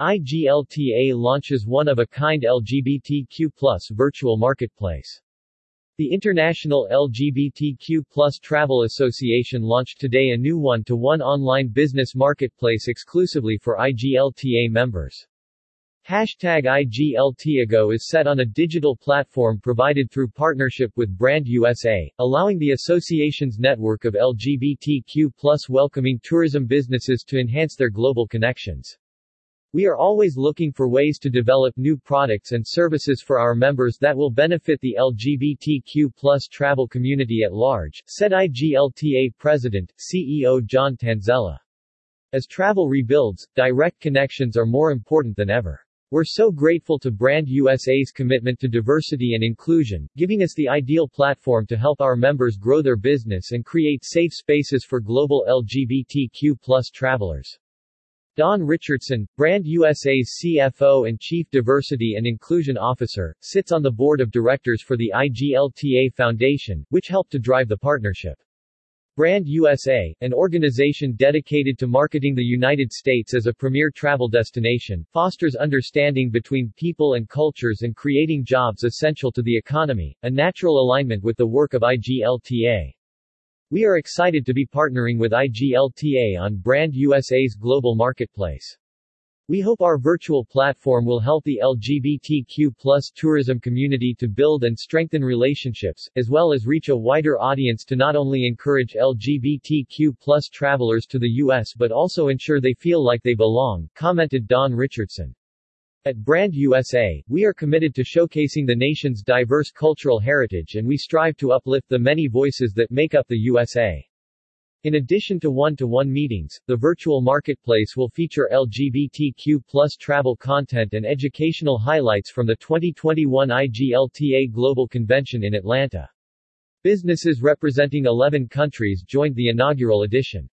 IGLTA launches one-of-a-kind LGBTQ virtual marketplace. The International LGBTQ Travel Association launched today a new one-to-one online business marketplace exclusively for IGLTA members. Hashtag IGLTAGO is set on a digital platform provided through partnership with Brand USA, allowing the association's network of LGBTQ welcoming tourism businesses to enhance their global connections. We are always looking for ways to develop new products and services for our members that will benefit the LGBTQ plus travel community at large, said IGLTA President, CEO John Tanzella. As travel rebuilds, direct connections are more important than ever. We're so grateful to Brand USA's commitment to diversity and inclusion, giving us the ideal platform to help our members grow their business and create safe spaces for global LGBTQ plus travelers. Don Richardson, Brand USA's CFO and Chief Diversity and Inclusion Officer, sits on the board of directors for the IGLTA Foundation, which helped to drive the partnership. Brand USA, an organization dedicated to marketing the United States as a premier travel destination, fosters understanding between people and cultures and creating jobs essential to the economy, a natural alignment with the work of IGLTA. We are excited to be partnering with IGLTA on Brand USA's global marketplace. We hope our virtual platform will help the LGBTQ tourism community to build and strengthen relationships, as well as reach a wider audience to not only encourage LGBTQ travelers to the U.S. but also ensure they feel like they belong, commented Don Richardson. At Brand USA, we are committed to showcasing the nation's diverse cultural heritage and we strive to uplift the many voices that make up the USA. In addition to one-to-one meetings, the virtual marketplace will feature LGBTQ travel content and educational highlights from the 2021 IGLTA Global Convention in Atlanta. Businesses representing 11 countries joined the inaugural edition.